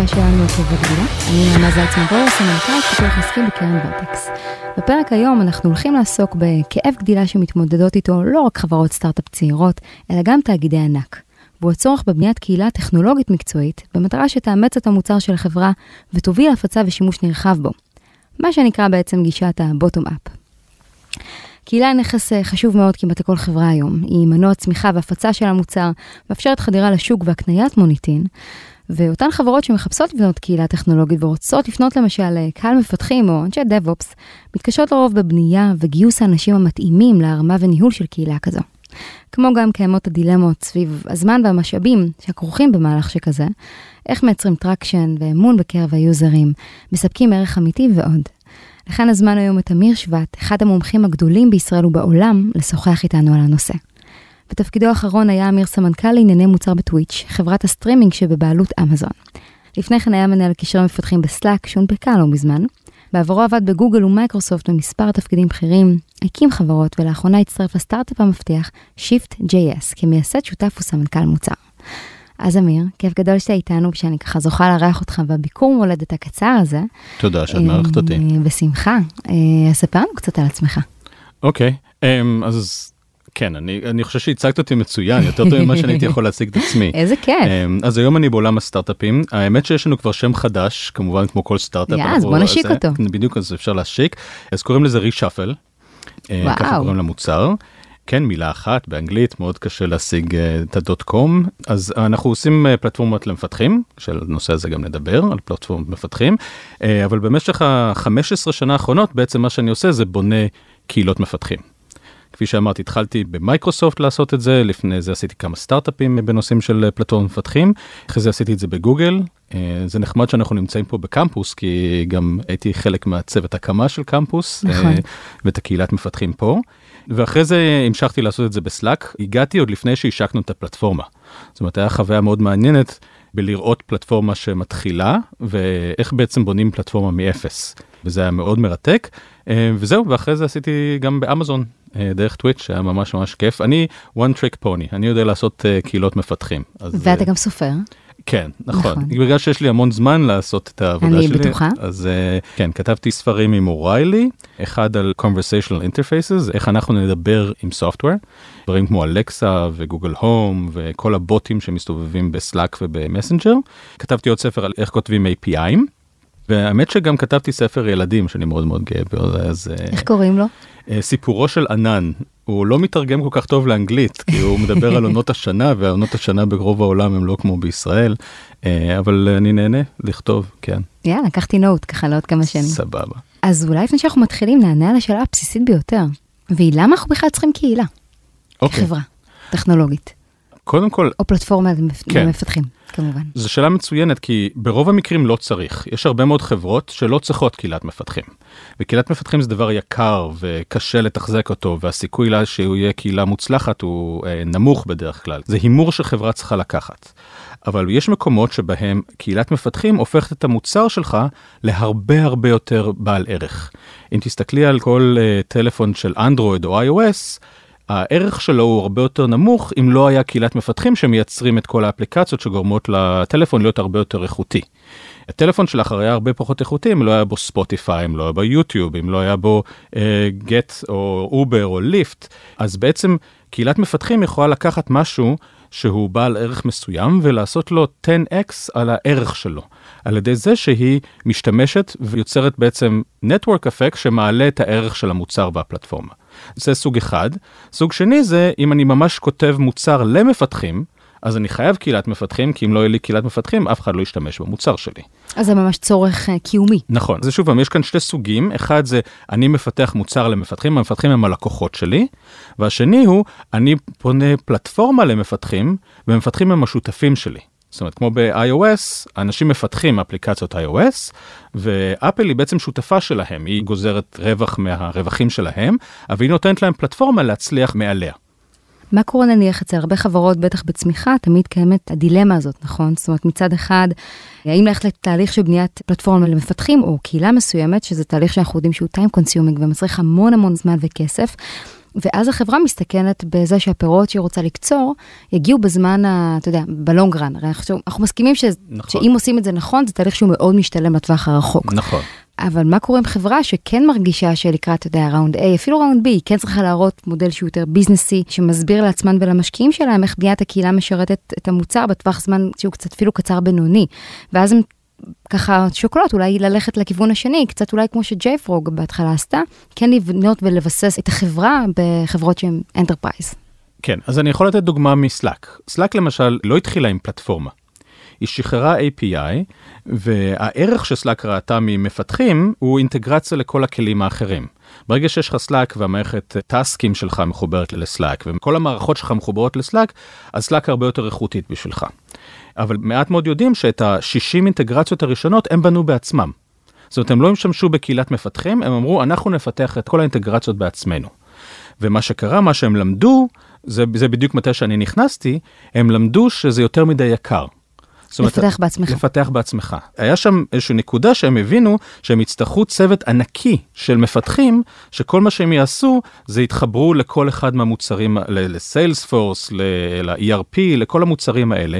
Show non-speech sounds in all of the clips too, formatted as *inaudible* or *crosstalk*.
החדשה שלנו עקב הגדילה. אני נעמה זלצמן בור, סמנכ"ל פיתוח עסקי בקרן ורטקס. בפרק היום אנחנו הולכים לעסוק בכאב גדילה שמתמודדות איתו לא רק חברות סטארט-אפ צעירות, אלא גם תאגידי ענק. והוא הצורך בבניית קהילה טכנולוגית מקצועית, במטרה שתאמץ את המוצר של החברה ותוביל להפצה ושימוש נרחב בו. מה שנקרא בעצם גישת ה-bottom-up. קהילה היא נכס אה, חשוב מאוד כמעט לכל חברה היום. היא מנוע צמיחה והפצה של המוצר, מאפשרת חדירה לשוק והקניית מוניטין. ואותן חברות שמחפשות לבנות קהילה טכנולוגית ורוצות לפנות למשל לקהל מפתחים או אנשי DevOps, מתקשות לרוב בבנייה וגיוס האנשים המתאימים להרמה וניהול של קהילה כזו. כמו גם קיימות הדילמות סביב הזמן והמשאבים שכרוכים במהלך שכזה, איך מייצרים traction ואמון בקרב היוזרים, מספקים ערך אמיתי ועוד. לכן הזמנו היום את אמיר שבט, אחד המומחים הגדולים בישראל ובעולם, לשוחח איתנו על הנושא. בתפקידו האחרון היה אמיר סמנכ"ל לענייני מוצר בטוויץ', חברת הסטרימינג שבבעלות אמזון. לפני כן היה מנהל קשרי מפתחים בסלאק, שהונפקה לא מזמן. בעברו עבד בגוגל ומייקרוסופט במספר תפקידים בכירים, הקים חברות ולאחרונה הצטרף לסטארט-אפ המבטיח Shift.js כמייסד שותף וסמנכ"ל מוצר. אז אמיר, כיף גדול שאתה איתנו ושאני ככה זוכה לארח אותך בביקור מולדת הקצר הזה. תודה שאת מארחת אותי. אה, בשמחה. אה, ספר לנו קצת על עצמך. אוקיי, אמ, אז כן, אני, אני חושב שהצגת אותי מצוין, יותר טוב ממה שאני הייתי יכול להציג את עצמי. *laughs* איזה כיף. אמ, אז היום אני בעולם הסטארט-אפים, האמת שיש לנו כבר שם חדש, כמובן כמו כל סטארט-אפ. יא, אז בוא נשיק זה- אותו. בדיוק, אז אפשר להשיק. אז קוראים לזה רישאפל. וואו. ככה קוראים למוצר. כן, מילה אחת באנגלית, מאוד קשה להשיג אה, את הדוט קום. אז אנחנו עושים אה, פלטפורמות למפתחים, של הנושא הזה גם נדבר, על פלטפורמות מפתחים, אה, אבל במשך ה-15 שנה האחרונות, בעצם מה שאני עושה זה בונה קהילות מפתחים. כפי שאמרתי, התחלתי במייקרוסופט לעשות את זה, לפני זה עשיתי כמה סטארט-אפים בנושאים של אה, פלטפורמות מפתחים, אחרי זה עשיתי את זה בגוגל. אה, זה נחמד שאנחנו נמצאים פה בקמפוס, כי גם הייתי חלק מהצוות הקמה של קמפוס, אה, נכון. ואת הקהילת מפתחים פה. ואחרי זה המשכתי לעשות את זה בסלאק, הגעתי עוד לפני שהשקנו את הפלטפורמה. זאת אומרת, הייתה חוויה מאוד מעניינת בלראות פלטפורמה שמתחילה, ואיך בעצם בונים פלטפורמה מאפס. וזה היה מאוד מרתק, וזהו, ואחרי זה עשיתי גם באמזון, דרך טוויץ', שהיה ממש ממש כיף. אני one trick pony, אני יודע לעשות אה, קהילות מפתחים. אז, ואתה אה, גם סופר. כן, נכון. נכון. בגלל שיש לי המון זמן לעשות את העבודה אני שלי. בטוחה. אז אה, כן, כתבתי ספרים עם אוריילי, אחד על conversational interfaces, איך אנחנו נדבר עם software, דברים כמו אלקסה וגוגל הום וכל הבוטים שמסתובבים בסלאק ובמסנג'ר. כתבתי עוד ספר על איך כותבים API'ים. והאמת שגם כתבתי ספר ילדים שאני מאוד מאוד גאה בו, אז אה, איך קוראים לו? אה, סיפורו של ענן, הוא לא מתרגם כל כך טוב לאנגלית, כי הוא מדבר על עונות השנה, והעונות השנה ברוב העולם הם לא כמו בישראל, אה, אבל אני נהנה לכתוב, כן, יאללה, לקחתי נוט ככה לעוד כמה שנים. סבבה. אז אולי לפני שאנחנו מתחילים נענה על השאלה הבסיסית ביותר, והיא למה אנחנו בכלל צריכים קהילה? אוקיי, חברה טכנולוגית, קודם כל, או פלטפורמה כן. למפתחים, כמובן. זו שאלה מצוינת, כי ברוב המקרים לא צריך. יש הרבה מאוד חברות שלא צריכות קהילת מפתחים. וקהילת מפתחים זה דבר יקר וקשה לתחזק אותו, והסיכוי לה שהוא יהיה קהילה מוצלחת הוא אה, נמוך בדרך כלל. זה הימור שחברה צריכה לקחת. אבל יש מקומות שבהם קהילת מפתחים הופכת את המוצר שלך להרבה הרבה יותר בעל ערך. אם תסתכלי על כל אה, טלפון של אנדרואיד או iOS, הערך שלו הוא הרבה יותר נמוך אם לא היה קהילת מפתחים שמייצרים את כל האפליקציות שגורמות לטלפון להיות הרבה יותר איכותי. הטלפון שלך הרי היה הרבה פחות איכותי אם לא היה בו Spotify, אם לא היה בו YouTube, אם לא היה בו Gett או Uber או Lyft, אז בעצם קהילת מפתחים יכולה לקחת משהו שהוא בעל ערך מסוים ולעשות לו 10x על הערך שלו, על ידי זה שהיא משתמשת ויוצרת בעצם network effect שמעלה את הערך של המוצר והפלטפורמה. זה סוג אחד. סוג שני זה אם אני ממש כותב מוצר למפתחים, אז אני חייב קהילת מפתחים, כי אם לא יהיה לי קהילת מפתחים, אף אחד לא ישתמש במוצר שלי. אז זה ממש צורך אה, קיומי. נכון, זה שוב פעם, יש כאן שתי סוגים, אחד זה אני מפתח מוצר למפתחים, המפתחים הם הלקוחות שלי, והשני הוא אני פונה פלטפורמה למפתחים, ומפתחים הם השותפים שלי. זאת אומרת, כמו ב-iOS, אנשים מפתחים אפליקציות iOS, ואפל היא בעצם שותפה שלהם, היא גוזרת רווח מהרווחים שלהם, אבל היא נותנת להם פלטפורמה להצליח מעליה. מה קורה נניח אצל הרבה חברות, בטח בצמיחה, תמיד קיימת הדילמה הזאת, נכון? זאת אומרת, מצד אחד, האם ללכת לתהליך של בניית פלטפורמה למפתחים, או קהילה מסוימת, שזה תהליך שאנחנו יודעים שהוא time consuming ומצריך המון המון זמן וכסף, ואז החברה מסתכנת בזה שהפירות שהיא רוצה לקצור, יגיעו בזמן, ה, אתה יודע, בלונגרן. הרי אנחנו, אנחנו מסכימים ש, נכון. שאם עושים את זה נכון, זה תהליך שהוא מאוד משתלם לטווח הרחוק. נכון. אבל מה קורה עם חברה שכן מרגישה שלקראת, אתה יודע, ראונד A, אפילו ראונד B, היא כן צריכה להראות מודל שהוא יותר ביזנסי, שמסביר לעצמן ולמשקיעים שלהם איך בניית הקהילה משרתת את המוצר בטווח זמן שהוא קצת אפילו קצר בינוני. ואז הם ככה שוקלות אולי ללכת לכיוון השני, קצת אולי כמו ש JFrog בהתחלה עשתה, כן לבנות ולבסס את החברה בחברות שהן enterprise. כן, אז אני יכול לתת דוגמה מסלאק. סלאק למשל לא התחילה עם פלטפורמה. היא שחררה API, והערך שסלאק ראתה ממפתחים הוא אינטגרציה לכל הכלים האחרים. ברגע שיש לך סלאק והמערכת טאסקים שלך מחוברת לסלאק, וכל המערכות שלך מחוברות לסלאק, אז סלאק הרבה יותר איכותית בשבילך. אבל מעט מאוד יודעים שאת ה-60 אינטגרציות הראשונות הם בנו בעצמם. זאת אומרת, הם לא השתמשו בקהילת מפתחים, הם אמרו, אנחנו נפתח את כל האינטגרציות בעצמנו. ומה שקרה, מה שהם למדו, זה, זה בדיוק מתי שאני נכנסתי, הם למדו שזה יותר מדי יקר. אומרת, לפתח בעצמך. לפתח בעצמך. היה שם איזושהי נקודה שהם הבינו שהם יצטרכו צוות ענקי של מפתחים, שכל מה שהם יעשו זה יתחברו לכל אחד מהמוצרים, לסיילספורס, ל-ERP, לכל המוצרים האלה,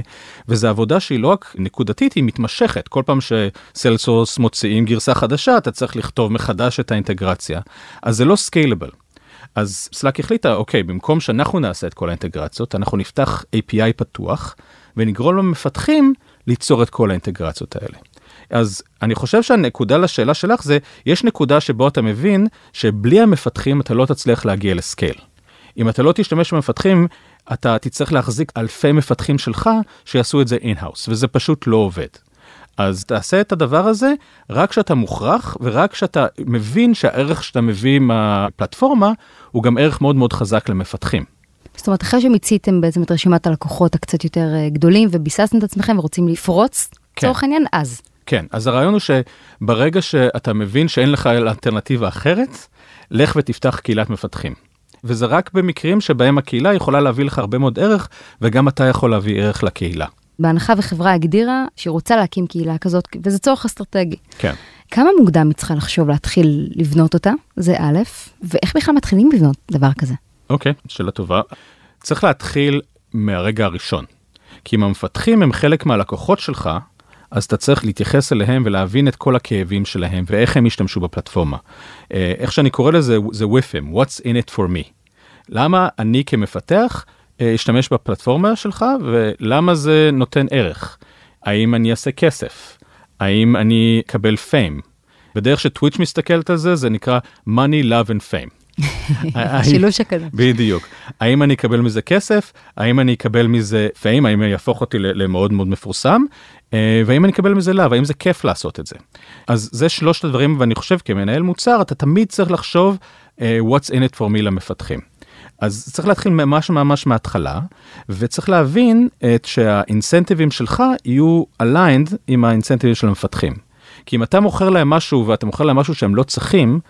וזו עבודה שהיא לא רק נקודתית, היא מתמשכת. כל פעם ש Salesforce מוציאים גרסה חדשה, אתה צריך לכתוב מחדש את האינטגרציה. אז זה לא scalable. אז סלאק החליטה, אוקיי, במקום שאנחנו נעשה את כל האינטגרציות, אנחנו נפתח API פתוח, ונגרום למפתחים ליצור את כל האינטגרציות האלה. אז אני חושב שהנקודה לשאלה שלך זה, יש נקודה שבו אתה מבין שבלי המפתחים אתה לא תצליח להגיע ל scale. אם אתה לא תשתמש במפתחים, אתה תצטרך להחזיק אלפי מפתחים שלך שיעשו את זה in-house, וזה פשוט לא עובד. אז תעשה את הדבר הזה רק כשאתה מוכרח ורק כשאתה מבין שהערך שאתה מביא מהפלטפורמה הוא גם ערך מאוד מאוד חזק למפתחים. זאת אומרת, אחרי שמיציתם בעצם את רשימת הלקוחות הקצת יותר אה, גדולים וביססתם את עצמכם ורוצים לפרוץ, כן. לצורך כן. העניין, אז. כן, אז הרעיון הוא שברגע שאתה מבין שאין לך אלטרנטיבה אחרת, לך ותפתח קהילת מפתחים. וזה רק במקרים שבהם הקהילה יכולה להביא לך הרבה מאוד ערך, וגם אתה יכול להביא ערך לקהילה. בהנחה וחברה הגדירה שהיא רוצה להקים קהילה כזאת, וזה צורך אסטרטגי. כן. כמה מוקדם היא צריכה לחשוב להתחיל לבנות אותה? זה א', ואיך בכלל מתחילים לבנות דבר כזה? אוקיי, okay, שאלה טובה. צריך להתחיל מהרגע הראשון. כי אם המפתחים הם חלק מהלקוחות שלך, אז אתה צריך להתייחס אליהם ולהבין את כל הכאבים שלהם ואיך הם ישתמשו בפלטפורמה. אה, איך שאני קורא לזה זה him, what's in it for me. למה אני כמפתח אה, אשתמש בפלטפורמה שלך ולמה זה נותן ערך? האם אני אעשה כסף? האם אני אקבל פיים? בדרך שטוויץ' מסתכלת על זה, זה נקרא money, love and fame. שילוש הכזה. בדיוק. האם אני אקבל מזה כסף? האם אני אקבל מזה פיים? האם יהפוך אותי למאוד מאוד מפורסם? אה, והאם אני אקבל מזה לאו? האם זה כיף לעשות את זה? אז זה שלושת הדברים, ואני חושב כמנהל מוצר, אתה תמיד צריך לחשוב uh, what's in it for me למפתחים. אז צריך להתחיל ממש ממש מההתחלה, וצריך להבין את שהאינסנטיבים שלך יהיו aligned עם האינסנטיבים של המפתחים. כי אם אתה מוכר להם משהו ואתה מוכר להם משהו שהם לא צריכים,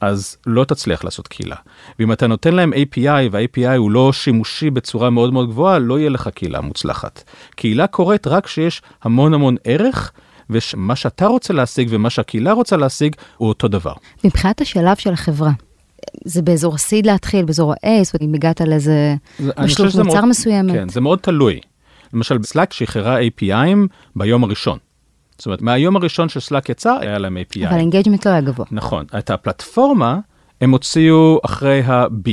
אז לא תצליח לעשות קהילה. ואם אתה נותן להם API וה-API הוא לא שימושי בצורה מאוד מאוד גבוהה, לא יהיה לך קהילה מוצלחת. קהילה קורית רק כשיש המון המון ערך. ומה שאתה רוצה להשיג ומה שהקהילה רוצה להשיג הוא אותו דבר. מבחינת השלב של החברה, זה באזור ה-seed להתחיל, באזור ה-A, זאת אומרת, אם הגעת לאיזה בשלות מוצר מאוד, מסוימת. כן, זה מאוד תלוי. למשל, Slack שחררה API'ים ביום הראשון. זאת אומרת, מהיום הראשון שסלאק יצא, היה להם API. אבל engagement לא היה גבוה. נכון. את הפלטפורמה הם הוציאו אחרי ה-B.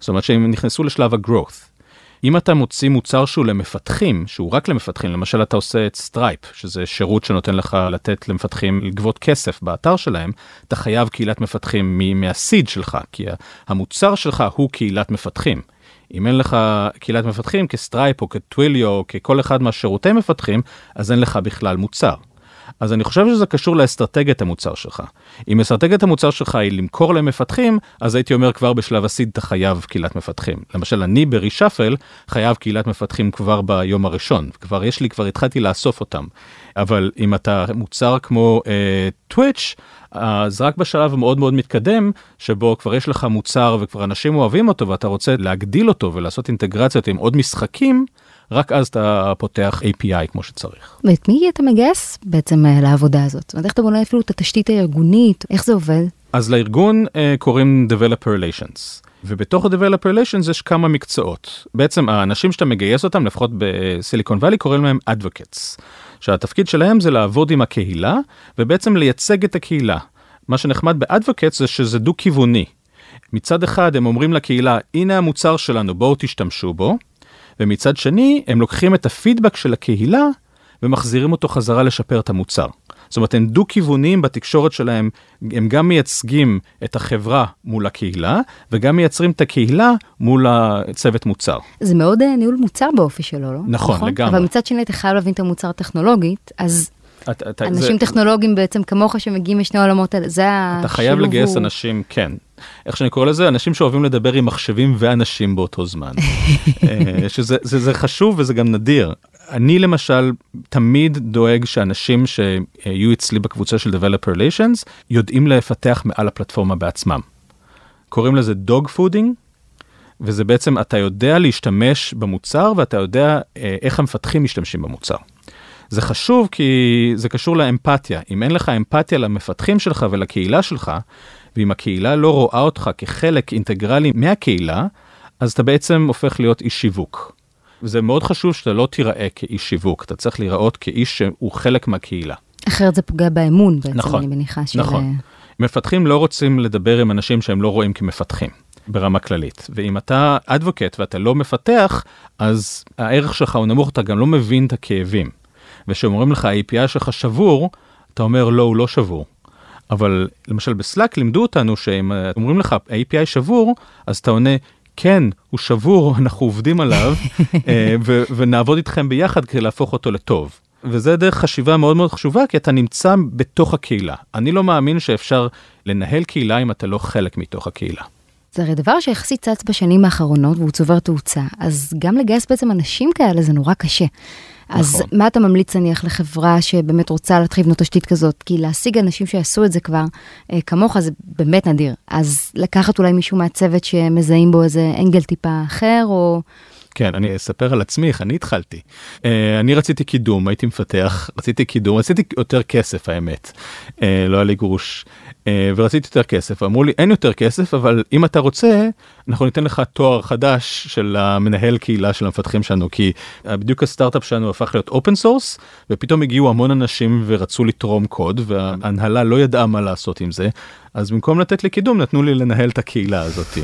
זאת אומרת שהם נכנסו לשלב ה-growth. אם אתה מוציא מוצר שהוא למפתחים, שהוא רק למפתחים, למשל אתה עושה את Stripe, שזה שירות שנותן לך לתת למפתחים לגבות כסף באתר שלהם, אתה חייב קהילת מפתחים מה seed שלך, כי המוצר שלך הוא קהילת מפתחים. אם אין לך קהילת מפתחים כ Stripe או כ Twilio או ככל אחד מהשירותי מפתחים, אז אין לך בכלל מוצר. אז אני חושב שזה קשור לאסטרטגיית המוצר שלך. אם אסטרטגיית המוצר שלך היא למכור למפתחים, אז הייתי אומר כבר בשלב הסיד אתה חייב קהילת מפתחים. למשל, אני ברישאפל חייב קהילת מפתחים כבר ביום הראשון. כבר יש לי, כבר התחלתי לאסוף אותם. אבל אם אתה מוצר כמו טוויץ', אז רק בשלב המאוד מאוד מתקדם, שבו כבר יש לך מוצר וכבר אנשים אוהבים אותו ואתה רוצה להגדיל אותו ולעשות אינטגרציות עם עוד משחקים, רק אז אתה פותח API כמו שצריך. ואת מי אתה מגייס בעצם אה, לעבודה הזאת? זאת אומרת, איך אתה בונה אפילו את התשתית הארגונית? איך זה עובד? אז לארגון uh, קוראים Developer Relations. ובתוך ה-Developer Relations יש כמה מקצועות. בעצם האנשים שאתה מגייס אותם, לפחות בסיליקון וואלי, קוראים להם Advocates. שהתפקיד שלהם זה לעבוד עם הקהילה ובעצם לייצג את הקהילה. מה שנחמד ב-Advocates זה שזה דו-כיווני. מצד אחד הם אומרים לקהילה, הנה המוצר שלנו, בואו תשתמשו בו. ומצד שני, הם לוקחים את הפידבק של הקהילה ומחזירים אותו חזרה לשפר את המוצר. זאת אומרת, הם דו-כיווניים בתקשורת שלהם, הם גם מייצגים את החברה מול הקהילה, וגם מייצרים את הקהילה מול הצוות מוצר. זה מאוד אה, ניהול מוצר באופי שלו, לא? נכון, נכון? לגמרי. אבל מצד שני אתה חייב להבין את המוצר טכנולוגית, אז את, את, אנשים זה... טכנולוגיים בעצם כמוך שמגיעים משני העולמות האלה, זה השילוב. אתה חייב לגייס הוא... אנשים, כן. איך שאני קורא לזה, אנשים שאוהבים לדבר עם מחשבים ואנשים באותו זמן. *laughs* אה, שזה זה, זה חשוב וזה גם נדיר. אני למשל תמיד דואג שאנשים שיהיו אצלי בקבוצה של Developer Relations יודעים לפתח מעל הפלטפורמה בעצמם. קוראים לזה dogfooding, וזה בעצם אתה יודע להשתמש במוצר ואתה יודע אה, איך המפתחים משתמשים במוצר. זה חשוב כי זה קשור לאמפתיה. אם אין לך אמפתיה למפתחים שלך ולקהילה שלך, ואם הקהילה לא רואה אותך כחלק אינטגרלי מהקהילה, אז אתה בעצם הופך להיות איש שיווק. וזה מאוד חשוב שאתה לא תיראה כאיש שיווק, אתה צריך להיראות כאיש שהוא חלק מהקהילה. אחרת זה פוגע באמון בעצם, נכון, אני מניחה. של... נכון. מפתחים לא רוצים לדבר עם אנשים שהם לא רואים כמפתחים. ברמה כללית. ואם אתה אדבוקט ואתה לא מפתח, אז הערך שלך הוא נמוך, אתה גם לא מבין את הכאבים. וכשאומרים לך ה-API שלך שבור, אתה אומר לא, הוא לא שבור. אבל למשל בסלאק לימדו אותנו שאם אומרים לך ה-API שבור, אז אתה עונה, כן, הוא שבור, *laughs* אנחנו עובדים עליו, אה, ו- ונעבוד איתכם ביחד כדי להפוך אותו לטוב. וזה דרך חשיבה מאוד מאוד חשובה, כי אתה נמצא בתוך הקהילה. אני לא מאמין שאפשר לנהל קהילה אם אתה לא חלק מתוך הקהילה. זה הרי דבר שיחסית צץ בשנים האחרונות והוא צובר תאוצה, אז גם לגייס בעצם אנשים כאלה זה נורא קשה. אז נכון. מה אתה ממליץ נניח לחברה שבאמת רוצה להתחיל לבנות תשתית כזאת? כי להשיג אנשים שיעשו את זה כבר אה, כמוך זה באמת נדיר. אז לקחת אולי מישהו מהצוות שמזהים בו איזה אנגל טיפה אחר, או... כן, אני אספר על עצמי איך אני התחלתי. Uh, אני רציתי קידום, הייתי מפתח, רציתי קידום, רציתי יותר כסף האמת, uh, לא היה לי גרוש, uh, ורציתי יותר כסף, אמרו לי אין יותר כסף, אבל אם אתה רוצה, אנחנו ניתן לך תואר חדש של המנהל קהילה של המפתחים שלנו, כי בדיוק הסטארט-אפ שלנו הפך להיות open source, ופתאום הגיעו המון אנשים ורצו לתרום קוד, וההנהלה לא ידעה מה לעשות עם זה, אז במקום לתת לי קידום נתנו לי לנהל את הקהילה הזאתי,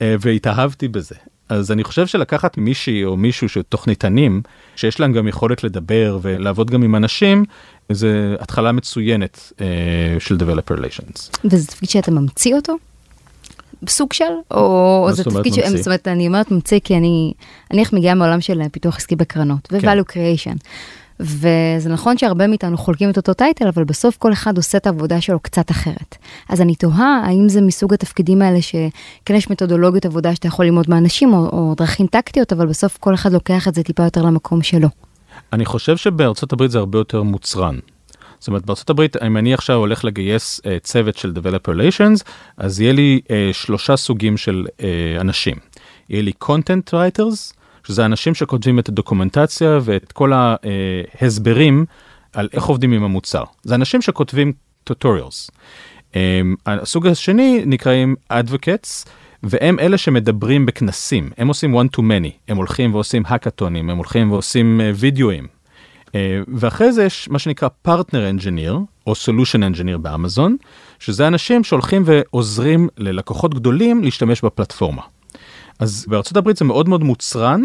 *laughs* והתאהבתי בזה. אז אני חושב שלקחת מישהי או מישהו שתוכניתנים, שיש להם גם יכולת לדבר ולעבוד גם עם אנשים, זה התחלה מצוינת אה, של Developer Relations. וזה תפקיד שאתה ממציא אותו? סוג של, או זה תפקיד, ש... זאת אומרת, אני אומרת ממציא כי אני, אני איך מגיעה מעולם של פיתוח עסקי בקרנות, ו-value כן. creation. וזה נכון שהרבה מאיתנו חולקים את אותו טייטל, אבל בסוף כל אחד עושה את העבודה שלו קצת אחרת. אז אני תוהה האם זה מסוג התפקידים האלה שכן יש מתודולוגיות עבודה שאתה יכול ללמוד מאנשים, או, או דרכים טקטיות, אבל בסוף כל אחד לוקח את זה טיפה יותר למקום שלו. אני חושב שבארצות הברית זה הרבה יותר מוצרן. זאת אומרת, בארצות הברית, אם אני עכשיו הולך לגייס uh, צוות של Developer Relations, אז יהיה לי uh, שלושה סוגים של uh, אנשים. יהיה לי content writers, שזה אנשים שכותבים את ה documentation ואת כל ההסברים על איך עובדים עם המוצר. זה אנשים שכותבים tutorials. אמ, הסוג השני נקראים advocates, והם אלה שמדברים בכנסים, הם עושים one to many, הם הולכים ועושים האקתונים, הם הולכים ועושים אה, וידאוים. אה, ואחרי זה יש מה שנקרא partner engineer, או solution engineer באמזון, שזה אנשים שהולכים ועוזרים ללקוחות גדולים להשתמש בפלטפורמה. אז בארצות הברית זה מאוד מאוד מוצרן.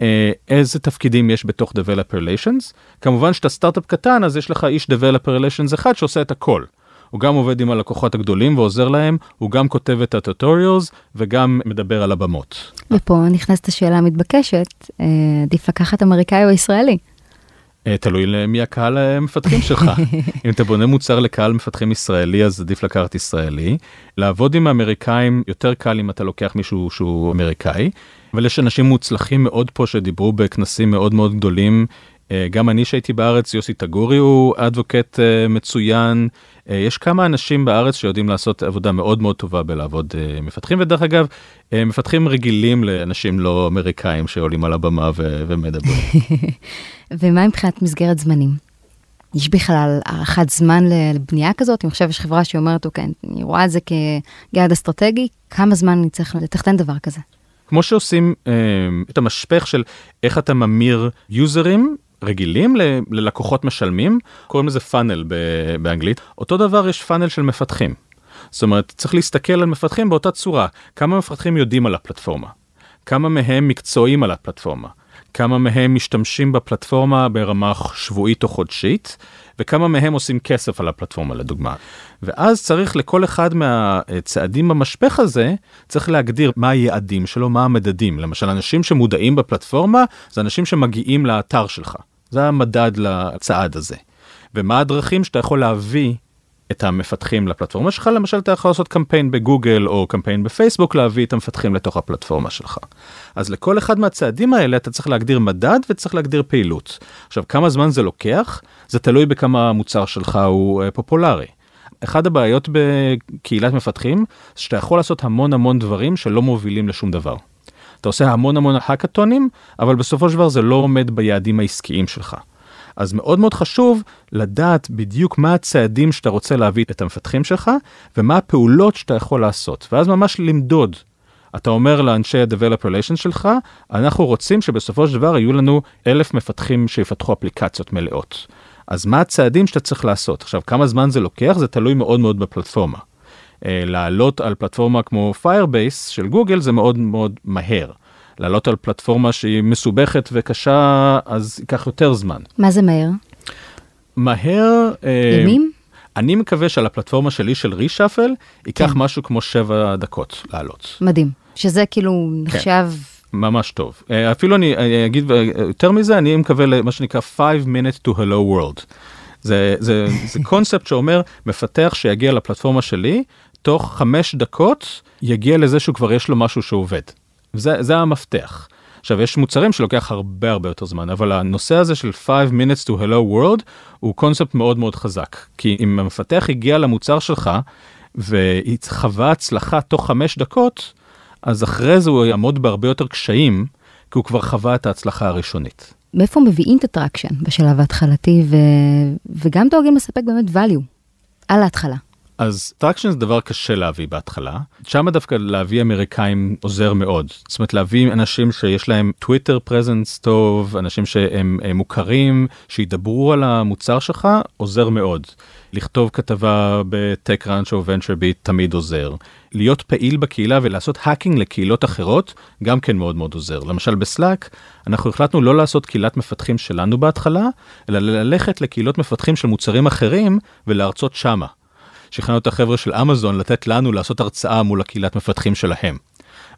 אה, איזה תפקידים יש בתוך Developer Relations. כמובן שאתה סטארט-אפ קטן אז יש לך איש Developer Relations אחד שעושה את הכל. הוא גם עובד עם הלקוחות הגדולים ועוזר להם, הוא גם כותב את ה tutorials וגם מדבר על הבמות. ופה נכנסת השאלה המתבקשת, אה, עדיף לקחת אמריקאי או ישראלי? אה, תלוי למי הקהל המפתחים שלך. *laughs* אם אתה בונה מוצר לקהל מפתחים ישראלי, אז עדיף לקחת ישראלי. לעבוד עם האמריקאים יותר קל אם אתה לוקח מישהו שהוא אמריקאי, אבל יש אנשים מוצלחים מאוד פה שדיברו בכנסים מאוד מאוד גדולים אה, גם אני שהייתי בארץ, יוסי טגורי הוא אדבוקט אה, מצוין. אה, יש כמה אנשים בארץ שיודעים לעשות עבודה מאוד מאוד טובה בלעבוד אה, מפתחים, ודרך אגב, אה, מפתחים רגילים לאנשים לא אמריקאים שעולים על הבמה ו- ומדברים. *laughs* ומה מבחינת מסגרת זמנים? יש בכלל הערכת זמן לבנייה כזאת? אם עכשיו יש חברה שאומרת, אוקיי, אני רואה את זה כיעד אסטרטגי, כמה זמן אני צריך לתכנן דבר כזה? כמו שעושים אה, את המשפך של איך אתה ממיר יוזרים רגילים ל- ללקוחות משלמים, קוראים לזה פאנל באנגלית. אותו דבר יש פאנל של מפתחים. זאת אומרת, צריך להסתכל על מפתחים באותה צורה. כמה מפתחים יודעים על הפלטפורמה? כמה מהם מקצועיים על הפלטפורמה? כמה מהם משתמשים בפלטפורמה ברמה שבועית או חודשית, וכמה מהם עושים כסף על הפלטפורמה לדוגמה. ואז צריך לכל אחד מהצעדים במשפך הזה, צריך להגדיר מה היעדים שלו, מה המדדים. למשל, אנשים שמודעים בפלטפורמה, זה אנשים שמגיעים לאתר שלך. זה המדד לצעד הזה. ומה הדרכים שאתה יכול להביא את המפתחים לפלטפורמה שלך, למשל אתה יכול לעשות קמפיין בגוגל או קמפיין בפייסבוק להביא את המפתחים לתוך הפלטפורמה שלך. אז לכל אחד מהצעדים האלה אתה צריך להגדיר מדד וצריך להגדיר פעילות. עכשיו כמה זמן זה לוקח? זה תלוי בכמה המוצר שלך הוא uh, פופולרי. אחד הבעיות בקהילת מפתחים, שאתה יכול לעשות המון המון דברים שלא מובילים לשום דבר. אתה עושה המון המון האקתונים, אבל בסופו של דבר זה לא עומד ביעדים העסקיים שלך. אז מאוד מאוד חשוב לדעת בדיוק מה הצעדים שאתה רוצה להביא את המפתחים שלך, ומה הפעולות שאתה יכול לעשות, ואז ממש למדוד. אתה אומר לאנשי ה-Develop Relations שלך, אנחנו רוצים שבסופו של דבר יהיו לנו אלף מפתחים שיפתחו אפליקציות מלאות. אז מה הצעדים שאתה צריך לעשות? עכשיו, כמה זמן זה לוקח? זה תלוי מאוד מאוד בפלטפורמה. אה, לעלות על פלטפורמה כמו Firebase של גוגל זה מאוד מאוד מהר. לעלות על פלטפורמה שהיא מסובכת וקשה, אז ייקח יותר זמן. מה זה מהר? מהר... אה, ימים? אני מקווה שעל הפלטפורמה שלי של רישאפל, ייקח כן. משהו כמו שבע דקות לעלות. מדהים. שזה כאילו נחשב... ממש טוב. אה, אפילו אני אני אגיד אה, יותר מזה, אני מקווה למה שנקרא 5 minutes to hello world. זה, זה, זה *laughs* קונספט שאומר, מפתח שיגיע לפלטפורמה שלי, תוך חמש דקות יגיע לזה שהוא כבר יש לו משהו שעובד. זה, זה המפתח. עכשיו, יש מוצרים שלוקח הרבה הרבה יותר זמן, אבל הנושא הזה של 5 minutes to hello world הוא קונספט מאוד מאוד חזק. כי אם המפתח הגיע למוצר שלך וחווה הצלחה תוך חמש דקות, אז אחרי זה הוא יעמוד בהרבה יותר קשיים, כי הוא כבר חווה את ההצלחה הראשונית. מאיפה מביאים את ה traction בשלב ההתחלתי, ו... וגם דואגים לספק באמת value על ההתחלה. אז traction זה דבר קשה להביא בהתחלה, שם דווקא להביא אמריקאים עוזר מאוד. זאת אומרת להביא אנשים שיש להם Twitter presence טוב, אנשים שהם הם מוכרים, שידברו על המוצר שלך, עוזר מאוד. לכתוב כתבה בטק ראנץ' או ונצ'ר ביט תמיד עוזר. להיות פעיל בקהילה ולעשות האקינג לקהילות אחרות, גם כן מאוד מאוד עוזר. למשל בסלאק, אנחנו החלטנו לא לעשות קהילת מפתחים שלנו בהתחלה, אלא ללכת לקהילות מפתחים של מוצרים אחרים ולהרצות שמה. שכנענו את החבר'ה של אמזון לתת לנו לעשות הרצאה מול הקהילת מפתחים שלהם.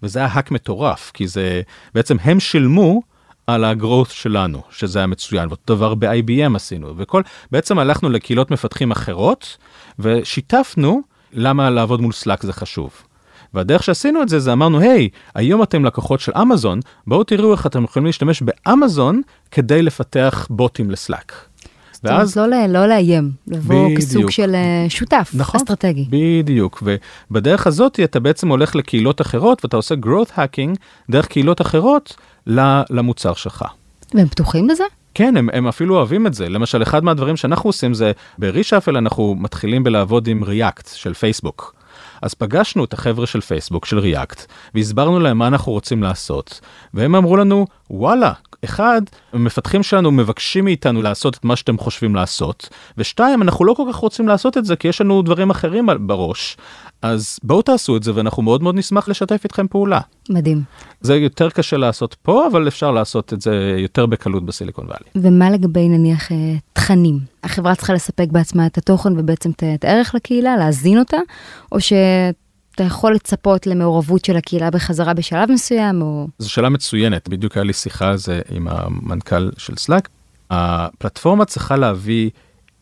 וזה היה האק מטורף, כי זה בעצם הם שילמו על הגרואות שלנו, שזה היה מצוין, ואותו דבר ב-IBM עשינו, וכל, בעצם הלכנו לקהילות מפתחים אחרות, ושיתפנו למה לעבוד מול סלאק זה חשוב. והדרך שעשינו את זה, זה אמרנו, היי, היום אתם לקוחות של אמזון, בואו תראו איך אתם יכולים להשתמש באמזון כדי לפתח בוטים לסלאק. ואז לא, לא, לא לאיים, לבוא בדיוק. כסוג של אה, שותף נכון, אסטרטגי. בדיוק, ובדרך הזאת אתה בעצם הולך לקהילות אחרות ואתה עושה growth hacking דרך קהילות אחרות למוצר שלך. והם פתוחים לזה? כן, הם, הם אפילו אוהבים את זה. למשל, אחד מהדברים שאנחנו עושים זה, ברישאפל אנחנו מתחילים בלעבוד עם React של פייסבוק. אז פגשנו את החבר'ה של פייסבוק, של React, והסברנו להם מה אנחנו רוצים לעשות, והם אמרו לנו, וואלה, אחד, המפתחים שלנו מבקשים מאיתנו לעשות את מה שאתם חושבים לעשות, ושתיים, אנחנו לא כל כך רוצים לעשות את זה כי יש לנו דברים אחרים בראש, אז בואו תעשו את זה ואנחנו מאוד מאוד נשמח לשתף איתכם פעולה. מדהים. זה יותר קשה לעשות פה, אבל אפשר לעשות את זה יותר בקלות בסיליקון וואלי. ומה לגבי נניח אה, תכנים? החברה צריכה לספק בעצמה את התוכן ובעצם את הערך לקהילה, להזין אותה, או שאתה יכול לצפות למעורבות של הקהילה בחזרה בשלב מסוים, או... זו שאלה מצוינת, בדיוק היה לי שיחה על זה עם המנכ"ל של סלאק. הפלטפורמה צריכה להביא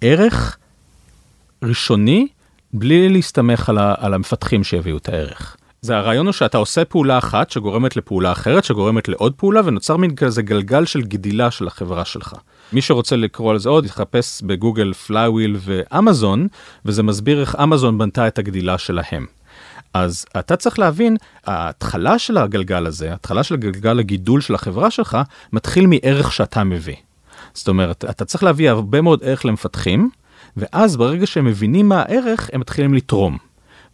ערך ראשוני בלי להסתמך על, ה, על המפתחים שיביאו את הערך. זה הרעיון הוא שאתה עושה פעולה אחת שגורמת לפעולה אחרת שגורמת לעוד פעולה ונוצר מין כזה גלגל של גדילה של החברה שלך. מי שרוצה לקרוא על זה עוד יחפש בגוגל flywheel ואמזון וזה מסביר איך אמזון בנתה את הגדילה שלהם. אז אתה צריך להבין, ההתחלה של הגלגל הזה, ההתחלה של גלגל הגידול של החברה שלך, מתחיל מערך שאתה מביא. זאת אומרת, אתה צריך להביא הרבה מאוד ערך למפתחים, ואז ברגע שהם מבינים מה הערך, הם מתחילים לתרום.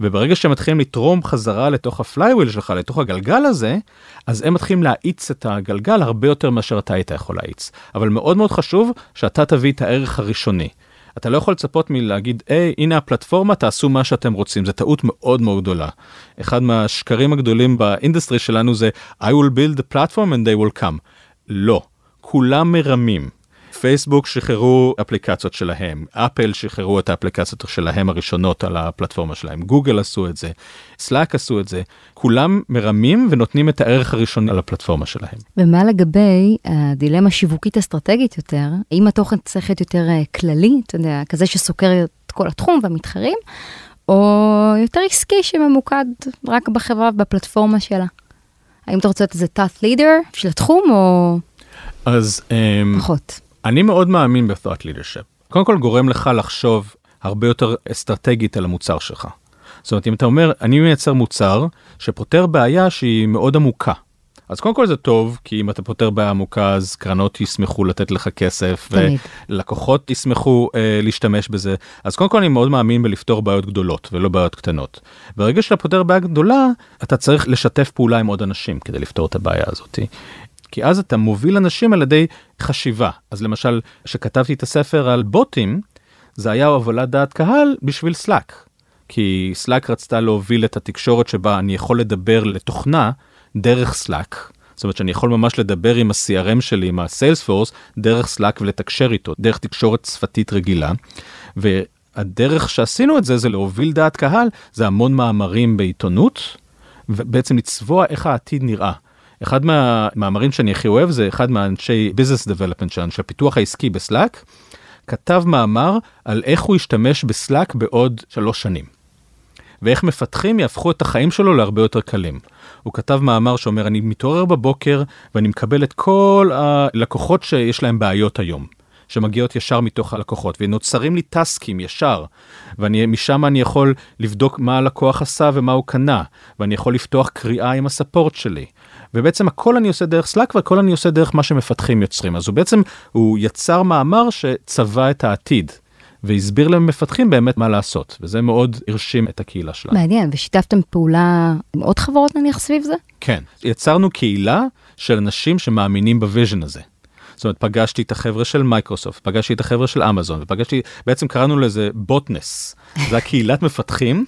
וברגע שהם מתחילים לתרום חזרה לתוך ה flywheel שלך, לתוך הגלגל הזה, אז הם מתחילים להאיץ את הגלגל הרבה יותר מאשר אתה היית יכול להאיץ. אבל מאוד מאוד חשוב שאתה תביא את הערך הראשוני. אתה לא יכול לצפות מלהגיד, היי, הנה הפלטפורמה, תעשו מה שאתם רוצים. זו טעות מאוד מאוד גדולה. אחד מהשקרים הגדולים ב industry שלנו זה, I will build the platform and they will come. לא, כולם מרמים. פייסבוק שחררו אפליקציות שלהם, אפל שחררו את האפליקציות שלהם הראשונות על הפלטפורמה שלהם, גוגל עשו את זה, סלאק עשו את זה, כולם מרמים ונותנים את הערך הראשון על הפלטפורמה שלהם. ומה לגבי הדילמה שיווקית אסטרטגית יותר, האם התוכן צריך להיות יותר אה, כללי, אתה יודע, כזה שסוקר את כל התחום והמתחרים, או יותר עסקי שממוקד רק בחברה ובפלטפורמה שלה? האם אתה רוצה להיות איזה תת לידר של התחום או אז אמ, פחות? אני מאוד מאמין ב-thought leadership. קודם כל גורם לך לחשוב הרבה יותר אסטרטגית על המוצר שלך. זאת אומרת, אם אתה אומר, אני מייצר מוצר שפותר בעיה שהיא מאוד עמוקה. אז קודם כל זה טוב, כי אם אתה פותר בעיה עמוקה, אז קרנות ישמחו לתת לך כסף, תמיד. ולקוחות ישמחו אה, להשתמש בזה. אז קודם כל אני מאוד מאמין בלפתור בעיות גדולות ולא בעיות קטנות. ברגע שאתה פותר בעיה גדולה, אתה צריך לשתף פעולה עם עוד אנשים כדי לפתור את הבעיה הזאת. כי אז אתה מוביל אנשים על ידי חשיבה. אז למשל, כשכתבתי את הספר על בוטים, זה היה הובלת דעת קהל בשביל סלאק. כי סלאק רצתה להוביל את התקשורת שבה אני יכול לדבר לתוכנה דרך סלאק. זאת אומרת שאני יכול ממש לדבר עם ה-CRM שלי, עם ה-Salesforce, דרך סלאק ולתקשר איתו, דרך תקשורת שפתית רגילה. והדרך שעשינו את זה, זה להוביל דעת קהל, זה המון מאמרים בעיתונות, ובעצם לצבוע איך העתיד נראה. אחד מהמאמרים שאני הכי אוהב זה אחד מהאנשי business development שלנו, של הפיתוח העסקי בסלאק, כתב מאמר על איך הוא ישתמש בסלאק בעוד שלוש שנים. ואיך מפתחים יהפכו את החיים שלו להרבה יותר קלים. הוא כתב מאמר שאומר, אני מתעורר בבוקר ואני מקבל את כל הלקוחות שיש להם בעיות היום. שמגיעות ישר מתוך הלקוחות ונוצרים לי טסקים ישר ומשם אני יכול לבדוק מה הלקוח עשה ומה הוא קנה ואני יכול לפתוח קריאה עם הספורט שלי ובעצם הכל אני עושה דרך סלאק והכל אני עושה דרך מה שמפתחים יוצרים אז הוא בעצם הוא יצר מאמר שצבע את העתיד. והסביר למפתחים באמת מה לעשות וזה מאוד הרשים את הקהילה שלנו. מעניין, ושיתפתם פעולה עם עוד חברות נניח סביב זה? כן, יצרנו קהילה של אנשים שמאמינים ב vision הזה. זאת אומרת, פגשתי את החבר'ה של מייקרוסופט, פגשתי את החבר'ה של אמזון, ופגשתי, בעצם קראנו לזה Botness. זה הקהילת מפתחים.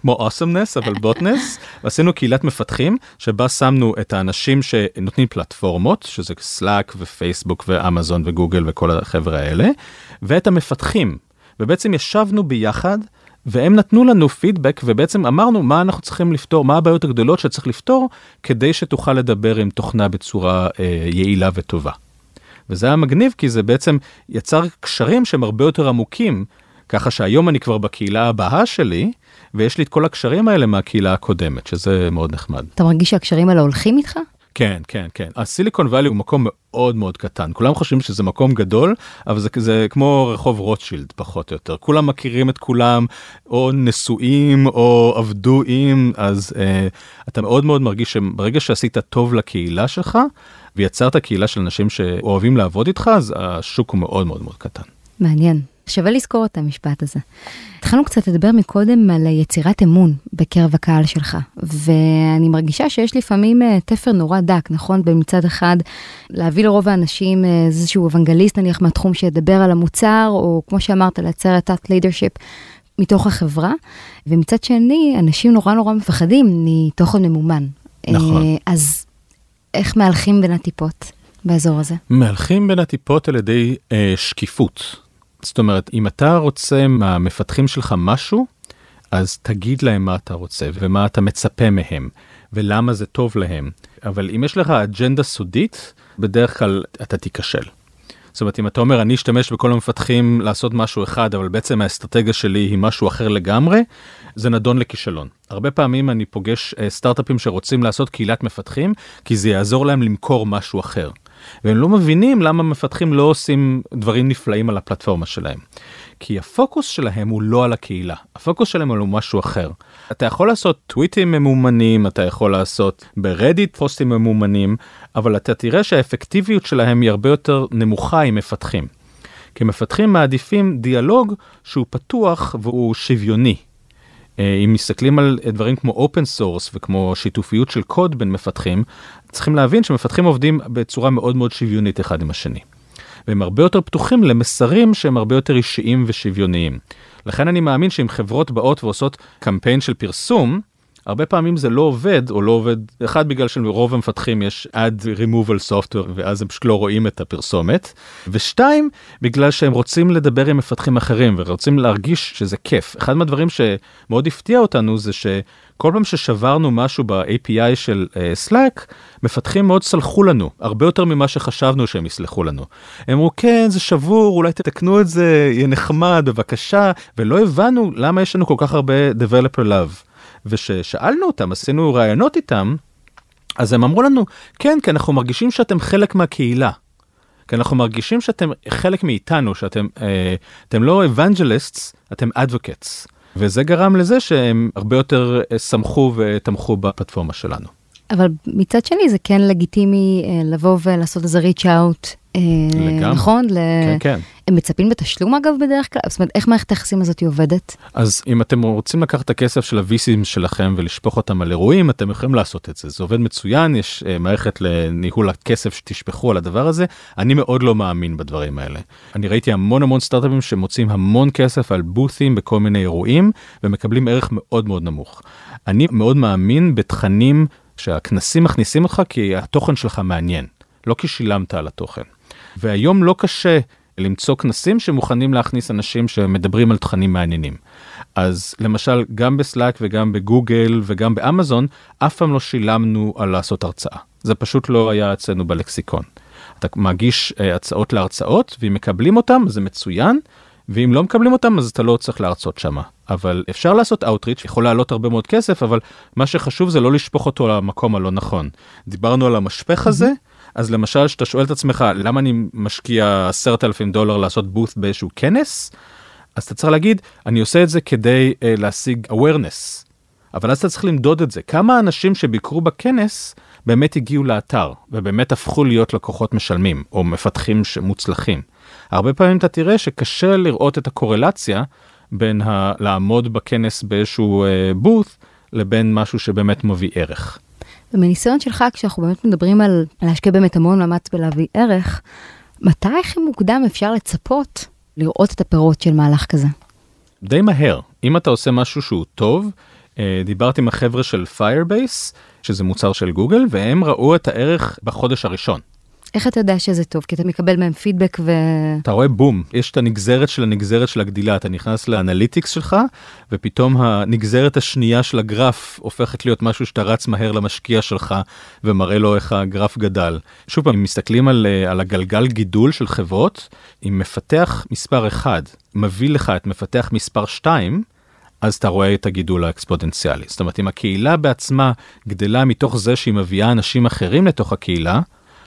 כמו awesomeness אבל Botness ועשינו קהילת מפתחים שבה שמנו את האנשים שנותנים פלטפורמות שזה סלאק ופייסבוק ואמזון וגוגל וכל החבר'ה האלה ואת המפתחים ובעצם ישבנו ביחד והם נתנו לנו פידבק ובעצם אמרנו מה אנחנו צריכים לפתור מה הבעיות הגדולות שצריך לפתור כדי שתוכל לדבר עם תוכנה בצורה אה, יעילה וטובה. וזה היה מגניב כי זה בעצם יצר קשרים שהם הרבה יותר עמוקים ככה שהיום אני כבר בקהילה הבאה שלי ויש לי את כל הקשרים האלה מהקהילה הקודמת שזה מאוד נחמד. אתה מרגיש שהקשרים האלה הולכים איתך? כן כן כן הסיליקון וואלי הוא מקום מאוד מאוד קטן כולם חושבים שזה מקום גדול אבל זה זה כמו רחוב רוטשילד פחות או יותר כולם מכירים את כולם או נשואים או עבדו עם אז אה, אתה מאוד מאוד מרגיש שברגע שעשית טוב לקהילה שלך ויצרת קהילה של אנשים שאוהבים לעבוד איתך אז השוק הוא מאוד מאוד מאוד קטן. מעניין. שווה לזכור את המשפט הזה. התחלנו קצת לדבר מקודם על יצירת אמון בקרב הקהל שלך, ואני מרגישה שיש לפעמים אה, תפר נורא דק, נכון? במצד אחד, להביא לרוב האנשים אה, איזשהו אוונגליסט נניח מהתחום שידבר על המוצר, או כמו שאמרת, לייצר את ה-leadership מתוך החברה, ומצד שני, אנשים נורא נורא מפחדים מתוכן ממומן. נכון. אה, אז איך מהלכים בין הטיפות באזור הזה? מהלכים בין הטיפות על ידי אה, שקיפות. זאת אומרת, אם אתה רוצה מהמפתחים שלך משהו, אז תגיד להם מה אתה רוצה ומה אתה מצפה מהם ולמה זה טוב להם. אבל אם יש לך אג'נדה סודית, בדרך כלל אתה תיכשל. זאת אומרת, אם אתה אומר, אני אשתמש בכל המפתחים לעשות משהו אחד, אבל בעצם האסטרטגיה שלי היא משהו אחר לגמרי, זה נדון לכישלון. הרבה פעמים אני פוגש אה, סטארט-אפים שרוצים לעשות קהילת מפתחים, כי זה יעזור להם למכור משהו אחר. והם לא מבינים למה מפתחים לא עושים דברים נפלאים על הפלטפורמה שלהם. כי הפוקוס שלהם הוא לא על הקהילה, הפוקוס שלהם הוא משהו אחר. אתה יכול לעשות טוויטים ממומנים, אתה יכול לעשות ברדיט פוסטים ממומנים, אבל אתה תראה שהאפקטיביות שלהם היא הרבה יותר נמוכה עם מפתחים. כי מפתחים מעדיפים דיאלוג שהוא פתוח והוא שוויוני. אה, אם מסתכלים על דברים כמו open source וכמו שיתופיות של קוד בין מפתחים, צריכים להבין שמפתחים עובדים בצורה מאוד מאוד שוויונית אחד עם השני. והם הרבה יותר פתוחים למסרים שהם הרבה יותר אישיים ושוויוניים. לכן אני מאמין שאם חברות באות ועושות קמפיין של פרסום, הרבה פעמים זה לא עובד או לא עובד אחד בגלל שלרוב המפתחים יש עד removal software ואז הם פשוט לא רואים את הפרסומת ושתיים בגלל שהם רוצים לדבר עם מפתחים אחרים ורוצים להרגיש שזה כיף אחד מהדברים שמאוד הפתיע אותנו זה שכל פעם ששברנו משהו ב-API של uh, Slack מפתחים מאוד סלחו לנו הרבה יותר ממה שחשבנו שהם יסלחו לנו. הם אמרו כן זה שבור אולי תתקנו את זה יהיה נחמד בבקשה ולא הבנו למה יש לנו כל כך הרבה developer love. וששאלנו אותם, עשינו ראיונות איתם, אז הם אמרו לנו, כן, כי אנחנו מרגישים שאתם חלק מהקהילה. כי אנחנו מרגישים שאתם חלק מאיתנו, שאתם אה, אתם לא evangelists, אתם advocates. וזה גרם לזה שהם הרבה יותר אה, שמחו ותמכו בפלטפורמה שלנו. אבל מצד שני זה כן לגיטימי אה, לבוא ולעשות איזה ריץ' אאוט. לגמרי. נכון? כן, כן. הם מצפים בתשלום אגב בדרך כלל? זאת אומרת, איך מערכת היחסים הזאת עובדת? אז אם אתם רוצים לקחת את הכסף של הוויסים שלכם ולשפוך אותם על אירועים, אתם יכולים לעשות את זה. זה עובד מצוין, יש uh, מערכת לניהול הכסף שתשפכו על הדבר הזה. אני מאוד לא מאמין בדברים האלה. אני ראיתי המון המון סטארט-אפים שמוצאים המון כסף על בות'ים בכל מיני אירועים ומקבלים ערך מאוד מאוד נמוך. אני מאוד מאמין בתכנים שהכנסים מכניסים אותך כי התוכן שלך מעניין, לא כי שילמת על התוכן. והיום לא קשה למצוא כנסים שמוכנים להכניס אנשים שמדברים על תכנים מעניינים. אז למשל, גם בסלאק וגם בגוגל וגם באמזון, אף פעם לא שילמנו על לעשות הרצאה. זה פשוט לא היה אצלנו בלקסיקון. אתה מגיש uh, הצעות להרצאות, ואם מקבלים אותם, זה מצוין, ואם לא מקבלים אותם, אז אתה לא צריך להרצות שמה. אבל אפשר לעשות Outreach, יכול לעלות הרבה מאוד כסף, אבל מה שחשוב זה לא לשפוך אותו למקום הלא נכון. דיברנו על המשפך הזה. אז למשל, שאתה שואל את עצמך, למה אני משקיע עשרת אלפים דולר לעשות בוט באיזשהו כנס? אז אתה צריך להגיד, אני עושה את זה כדי uh, להשיג awareness. אבל אז אתה צריך למדוד את זה. כמה אנשים שביקרו בכנס באמת הגיעו לאתר, ובאמת הפכו להיות לקוחות משלמים, או מפתחים מוצלחים. הרבה פעמים אתה תראה שקשה לראות את הקורלציה בין ה- לעמוד בכנס באיזשהו uh, בוט, לבין משהו שבאמת מביא ערך. ומניסיון שלך, כשאנחנו באמת מדברים על להשקיע באמת המון מאמץ בלהביא ערך, מתי הכי מוקדם אפשר לצפות לראות את הפירות של מהלך כזה? די מהר. אם אתה עושה משהו שהוא טוב, אה, דיברתי עם החבר'ה של Firebase, שזה מוצר של גוגל, והם ראו את הערך בחודש הראשון. איך אתה יודע שזה טוב? כי אתה מקבל מהם פידבק ו... אתה רואה בום, יש את הנגזרת של הנגזרת של הגדילה, אתה נכנס לאנליטיקס שלך, ופתאום הנגזרת השנייה של הגרף הופכת להיות משהו שאתה רץ מהר למשקיע שלך, ומראה לו איך הגרף גדל. שוב פעם, אם מסתכלים על, אה, על הגלגל גידול של חברות, אם מפתח מספר 1 מביא לך את מפתח מספר 2, אז אתה רואה את הגידול האקספוטנציאלי. זאת אומרת, אם הקהילה בעצמה גדלה מתוך זה שהיא מביאה אנשים אחרים לתוך הקהילה,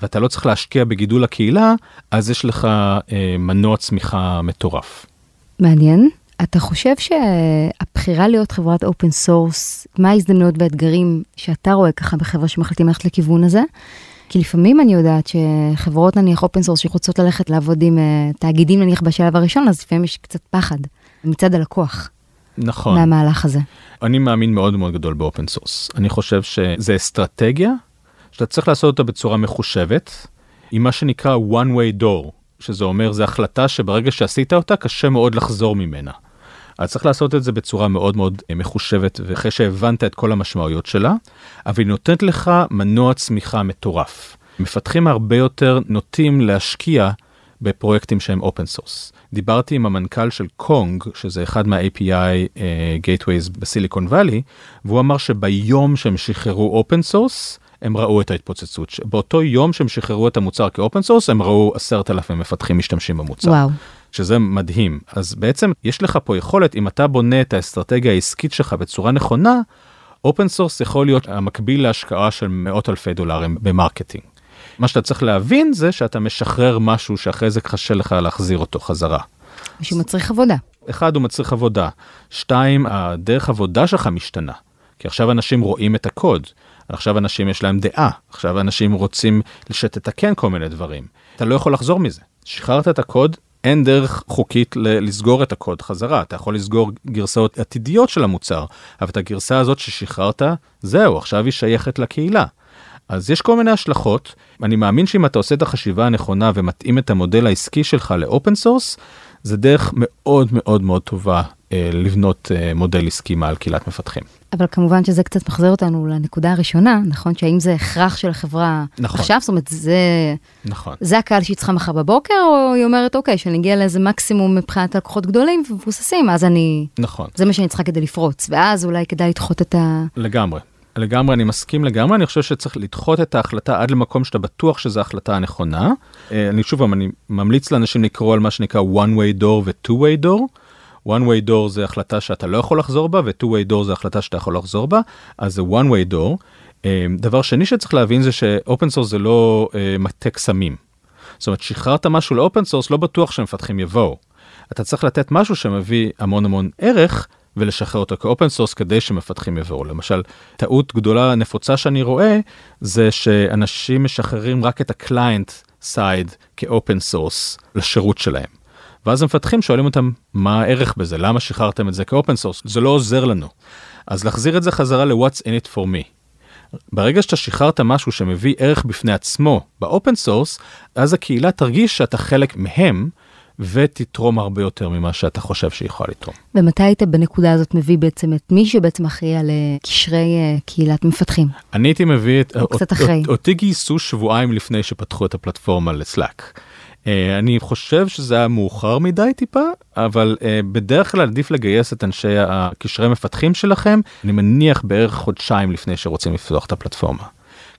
ואתה לא צריך להשקיע בגידול הקהילה, אז יש לך אה, מנוע צמיחה מטורף. מעניין. אתה חושב שהבחירה להיות חברת open source, מה ההזדמנויות והאתגרים שאתה רואה ככה בחברה שמחליטים ללכת לכיוון הזה? כי לפעמים אני יודעת שחברות נניח open source שרוצות ללכת לעבוד עם uh, תאגידים נניח בשלב הראשון, אז לפעמים יש קצת פחד מצד הלקוח. נכון. מהמהלך הזה. אני מאמין מאוד מאוד גדול ב open source. אני חושב שזה אסטרטגיה שאתה צריך לעשות אותה בצורה מחושבת, עם מה שנקרא one way door, שזה אומר, זו החלטה שברגע שעשית אותה, קשה מאוד לחזור ממנה. אז צריך לעשות את זה בצורה מאוד מאוד אה, מחושבת, ואחרי שהבנת את כל המשמעויות שלה, אבל היא נותנת לך מנוע צמיחה מטורף. מפתחים הרבה יותר נוטים להשקיע בפרויקטים שהם open source. דיברתי עם המנכ"ל של קונג, שזה אחד מה-API uh, gateways בסיליקון וואלי, והוא אמר שביום שהם שחררו open source, הם ראו את ההתפוצצות. באותו יום שהם שחררו את המוצר כ open source, הם ראו עשרת אלפים מפתחים משתמשים במוצר. וואו. שזה מדהים. אז בעצם יש לך פה יכולת, אם אתה בונה את האסטרטגיה העסקית שלך בצורה נכונה, open source יכול להיות המקביל להשקעה של מאות אלפי דולרים ב marketing. מה שאתה צריך להבין זה שאתה משחרר משהו שאחרי זה קשה לך להחזיר אותו חזרה. שהוא מצריך עבודה. אחד, הוא מצריך עבודה. שתיים, הדרך עבודה שלך משתנה. כי עכשיו אנשים רואים את הקוד. עכשיו אנשים יש להם דעה. עכשיו אנשים רוצים שתתקן כל מיני דברים. אתה לא יכול לחזור מזה. שחררת את הקוד, אין דרך חוקית לסגור את הקוד חזרה. אתה יכול לסגור גרסאות עתידיות של המוצר, אבל את הגרסה הזאת ששחררת, זהו, עכשיו היא שייכת לקהילה. אז יש כל מיני השלכות. אני מאמין שאם אתה עושה את החשיבה הנכונה ומתאים את המודל העסקי שלך ל open source, זה דרך מאוד מאוד מאוד טובה אה, לבנות אה, מודל עסקי מעל קהילת מפתחים. אבל כמובן שזה קצת מחזיר אותנו לנקודה הראשונה, נכון? שהאם זה הכרח של החברה נכון. עכשיו? זאת אומרת, זה, נכון. זה הקהל שהיא צריכה מחר בבוקר, או היא אומרת, אוקיי, שאני אגיע לאיזה מקסימום מבחינת לקוחות גדולים ומבוססים, אז אני, נכון, זה מה שאני צריכה כדי לפרוץ, ואז אולי כדאי לדחות את ה... לגמרי. לגמרי, אני מסכים לגמרי, אני חושב שצריך לדחות את ההחלטה עד למקום שאתה בטוח שזו ההחלטה הנכונה. אה, אני שוב אני ממליץ לאנשים לקרוא על מה שנקרא one way door ו-two way door. One way door זה החלטה שאתה לא יכול לחזור בה, ו-two way door זה החלטה שאתה יכול לחזור בה, אז זה one way door. אה, דבר שני שצריך להבין זה ש open source זה לא אה, מטה קסמים. זאת אומרת, שחררת משהו ל open source, לא בטוח שמפתחים יבואו. אתה צריך לתת משהו שמביא המון המון ערך ולשחרר אותו כ open source כדי שמפתחים יבואו. למשל, טעות גדולה נפוצה שאני רואה זה שאנשים משחררים רק את ה client side כ open source לשירות שלהם. ואז המפתחים שואלים אותם מה הערך בזה, למה שחררתם את זה כ open source, זה לא עוזר לנו. אז להחזיר את זה חזרה ל-what's in it for me. ברגע שאתה שחררת משהו שמביא ערך בפני עצמו ב open source, אז הקהילה תרגיש שאתה חלק מהם ותתרום הרבה יותר ממה שאתה חושב שהיא יכולה לתרום. ומתי היית בנקודה הזאת מביא בעצם את מי שבעצם אחראי על אה, קשרי אה, קהילת מפתחים? אני הייתי מביא את... או קצת אחרי. אות- אותי גייסו שבועיים לפני שפתחו את הפלטפורמה לסלאק. אה, אני חושב שזה היה מאוחר מדי טיפה, אבל אה, בדרך כלל עדיף לגייס את אנשי הקשרי מפתחים שלכם, אני מניח בערך חודשיים לפני שרוצים לפתוח את הפלטפורמה.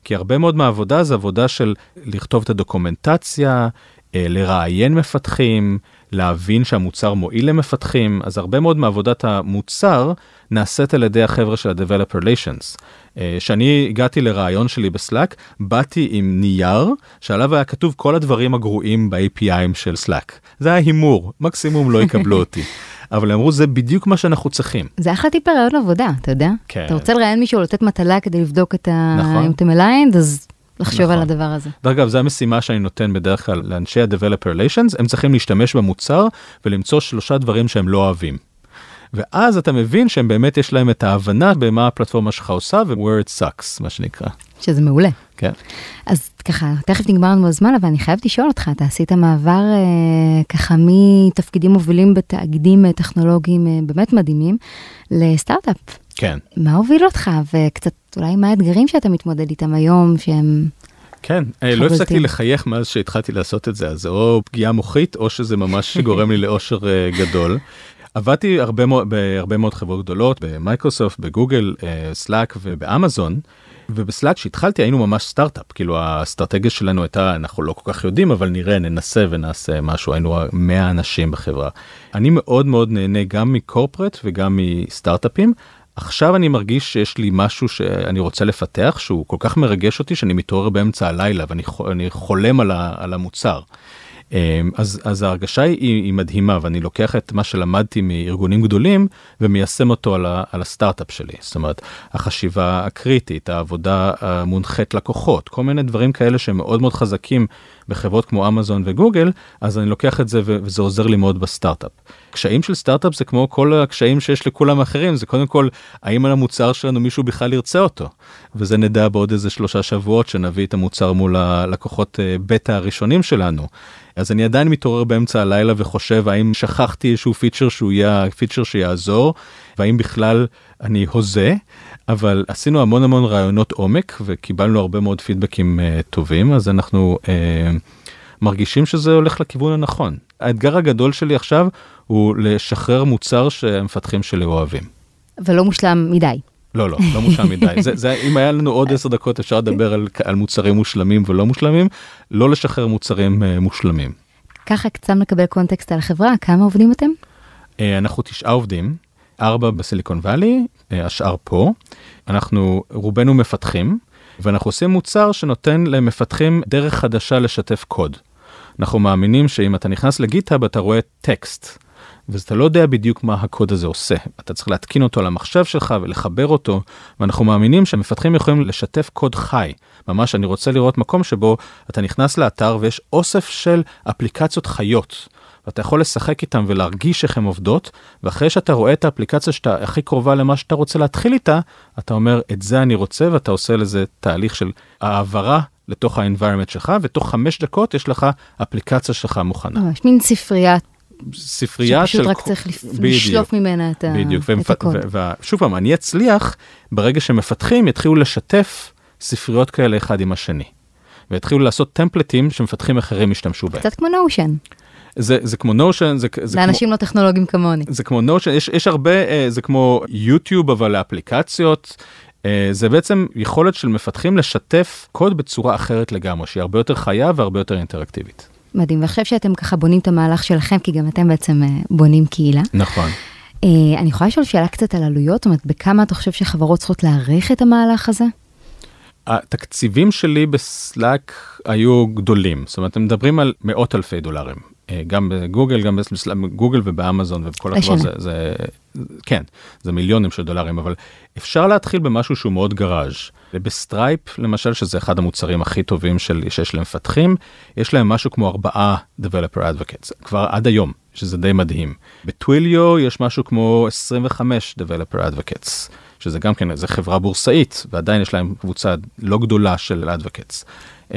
כי הרבה מאוד מהעבודה זה עבודה של לכתוב את הדוקומנטציה, אה, לראיין מפתחים, להבין שהמוצר מועיל למפתחים, אז הרבה מאוד מעבודת המוצר נעשית על ידי החבר'ה של ה-Developer Relations. אה, כשאני הגעתי לראיון שלי בסלאק, באתי עם נייר שעליו היה כתוב כל הדברים הגרועים ב-API ים של Slack. זה היה הימור, מקסימום לא יקבלו אותי. *laughs* אבל אמרו זה בדיוק מה שאנחנו צריכים. זה אחלה טיפ לראיון עבודה, אתה יודע? כן. אתה רוצה לראיין מישהו, לתת מטלה כדי לבדוק את ה... נכון. אם אתם aligned, אז לחשוב נכון. על הדבר הזה. דרך אגב, זו המשימה שאני נותן בדרך כלל לאנשי ה-Developer Relations, הם צריכים להשתמש במוצר ולמצוא שלושה דברים שהם לא אוהבים. ואז אתה מבין שהם באמת יש להם את ההבנה במה הפלטפורמה שלך עושה ו-where it sucks, מה שנקרא. שזה מעולה. כן. אז ככה, תכף נגמר לנו הזמן, אבל אני חייבת לשאול אותך, אתה עשית מעבר אה, ככה מתפקידים מובילים בתאגידים אה, טכנולוגיים אה, באמת מדהימים לסטארט-אפ. כן. מה הוביל אותך, וקצת אולי מה האתגרים שאתה מתמודד איתם היום, שהם... כן, אה, לא חבלתי. הפסקתי לחייך מאז שהתחלתי לעשות את זה, אז זה או פגיעה מוחית או שזה ממש *laughs* גורם לי לאושר אה, גדול. עבדתי הרבה מאוד, בהרבה מאוד חברות גדולות, במייקרוסופט, בגוגל, אה, סלאק ובאמזון. ובסלאק שהתחלתי היינו ממש סטארט-אפ, כאילו האסטרטגיה שלנו הייתה, אנחנו לא כל כך יודעים, אבל נראה, ננסה ונעשה משהו, היינו 100 אנשים בחברה. אני מאוד מאוד נהנה גם מקורפרט וגם מסטארט-אפים. עכשיו אני מרגיש שיש לי משהו שאני רוצה לפתח שהוא כל כך מרגש אותי שאני מתעורר באמצע הלילה ואני חו- אני חולם על, ה, על המוצר. אמ, אז, אז ההרגשה היא, היא מדהימה ואני לוקח את מה שלמדתי מארגונים גדולים ומיישם אותו על, על הסטארט-אפ שלי. זאת אומרת, החשיבה הקריטית, העבודה המונחית לקוחות, כל מיני דברים כאלה שהם מאוד מאוד חזקים בחברות כמו אמזון וגוגל, אז אני לוקח את זה וזה עוזר לי מאוד בסטארט-אפ. קשיים של סטארט-אפ זה כמו כל הקשיים שיש לכולם אחרים, זה קודם כל, האם על המוצר שלנו מישהו בכלל ירצה אותו? וזה נדע בעוד איזה שלושה שבועות שנביא את המוצר מול הלקוחות אה, בטא הראשונים שלנו. אז אני עדיין מתעורר באמצע הלילה וחושב האם שכחתי איזשהו פיצ'ר שהוא יהיה פיצ'ר שיעזור, והאם בכלל אני הוזה, אבל עשינו המון המון ראיונות עומק וקיבלנו הרבה מאוד פידבקים uh, טובים, אז אנחנו uh, מרגישים שזה הולך לכיוון הנכון. האתגר הגדול שלי עכשיו הוא לשחרר מוצר שהמפתחים שלי אוהבים. ולא מושלם מדי. לא, לא, לא מושלם מדי. *laughs* זה, זה, אם היה לנו עוד עשר דקות אפשר לדבר על, על מוצרים מושלמים ולא מושלמים, לא לשחרר מוצרים uh, מושלמים. ככה קצת מקבל קונטקסט על החברה, כמה עובדים אתם? Uh, אנחנו תשעה עובדים, ארבע בסיליקון וואלי, uh, השאר פה. אנחנו רובנו מפתחים, ואנחנו עושים מוצר שנותן למפתחים דרך חדשה לשתף קוד. אנחנו מאמינים שאם אתה נכנס לגיטהאב אתה רואה טקסט. ואתה לא יודע בדיוק מה הקוד הזה עושה. אתה צריך להתקין אותו על המחשב שלך ולחבר אותו, ואנחנו מאמינים שמפתחים יכולים לשתף קוד חי. ממש אני רוצה לראות מקום שבו אתה נכנס לאתר ויש אוסף של אפליקציות חיות. ואתה יכול לשחק איתם ולהרגיש איך הן עובדות, ואחרי שאתה רואה את האפליקציה שאתה הכי קרובה למה שאתה רוצה להתחיל איתה, אתה אומר, את זה אני רוצה, ואתה עושה לזה תהליך של העברה לתוך ה-environment שלך, ותוך חמש דקות יש לך אפליקציה שלך מוכנה. ממש מין ספריית ספרייה של... שפשוט רק צריך לשלוף ממנה את, בדיוק. ה... את הקוד. ושוב פעם, אני אצליח ברגע שמפתחים יתחילו לשתף ספריות כאלה אחד עם השני. ויתחילו לעשות טמפלטים שמפתחים אחרים ישתמשו בהם. קצת כמו נושן. זה, זה כמו נושן, זה, זה לאנשים כמו, לא טכנולוגיים כמוני. זה כמו נושן, יש, יש הרבה, אה, זה כמו יוטיוב אבל לאפליקציות. אה, זה בעצם יכולת של מפתחים לשתף קוד בצורה אחרת לגמרי, שהיא הרבה יותר חיה והרבה יותר אינטראקטיבית. מדהים, ועכשיו שאתם ככה בונים את המהלך שלכם, כי גם אתם בעצם אה, בונים קהילה. נכון. אה, אני יכולה לשאול שאלה קצת על עלויות? זאת אומרת, בכמה אתה חושב שחברות צריכות להעריך את המהלך הזה? התקציבים שלי בסלאק היו גדולים, זאת אומרת, הם מדברים על מאות אלפי דולרים. אה, גם בגוגל, גם בגוגל ובאמזון ובכל החברות, זה, זה, כן, זה מיליונים של דולרים, אבל אפשר להתחיל במשהו שהוא מאוד גראז'. בסטרייפ, למשל, שזה אחד המוצרים הכי טובים של, שיש למפתחים, יש להם משהו כמו ארבעה Developer Advocates, כבר עד היום, שזה די מדהים. בטוויליו יש משהו כמו 25 Developer Advocates. שזה גם כן, זה חברה בורסאית, ועדיין יש להם קבוצה לא גדולה של Advocates.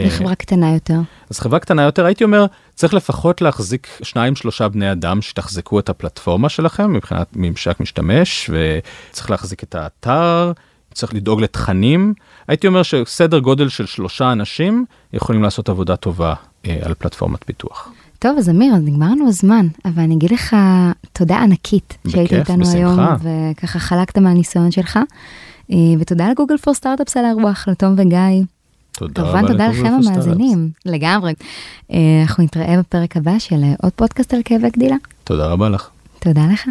לחברה קטנה יותר. אז חברה קטנה יותר, הייתי אומר, צריך לפחות להחזיק שניים שלושה בני אדם שתחזקו את הפלטפורמה שלכם מבחינת ממשק משתמש, וצריך להחזיק את האתר, צריך לדאוג לתכנים. הייתי אומר שסדר גודל של שלושה אנשים יכולים לעשות עבודה טובה אה, על פלטפורמת פיתוח. טוב, אז אמיר, נגמר לנו הזמן, אבל אני אגיד לך תודה ענקית שהיית איתנו בשמחה. היום, וככה חלקת מהניסיון שלך. אה, ותודה לגוגל פור סטארט-אפס על האירוח, לתום וגיא. תודה כמובן רבה תודה לגוגל לכם. המאזינים, לגמרי. אה, אנחנו נתראה בפרק הבא של אה, עוד פודקאסט על כאבי גדילה. תודה רבה לך. תודה לך.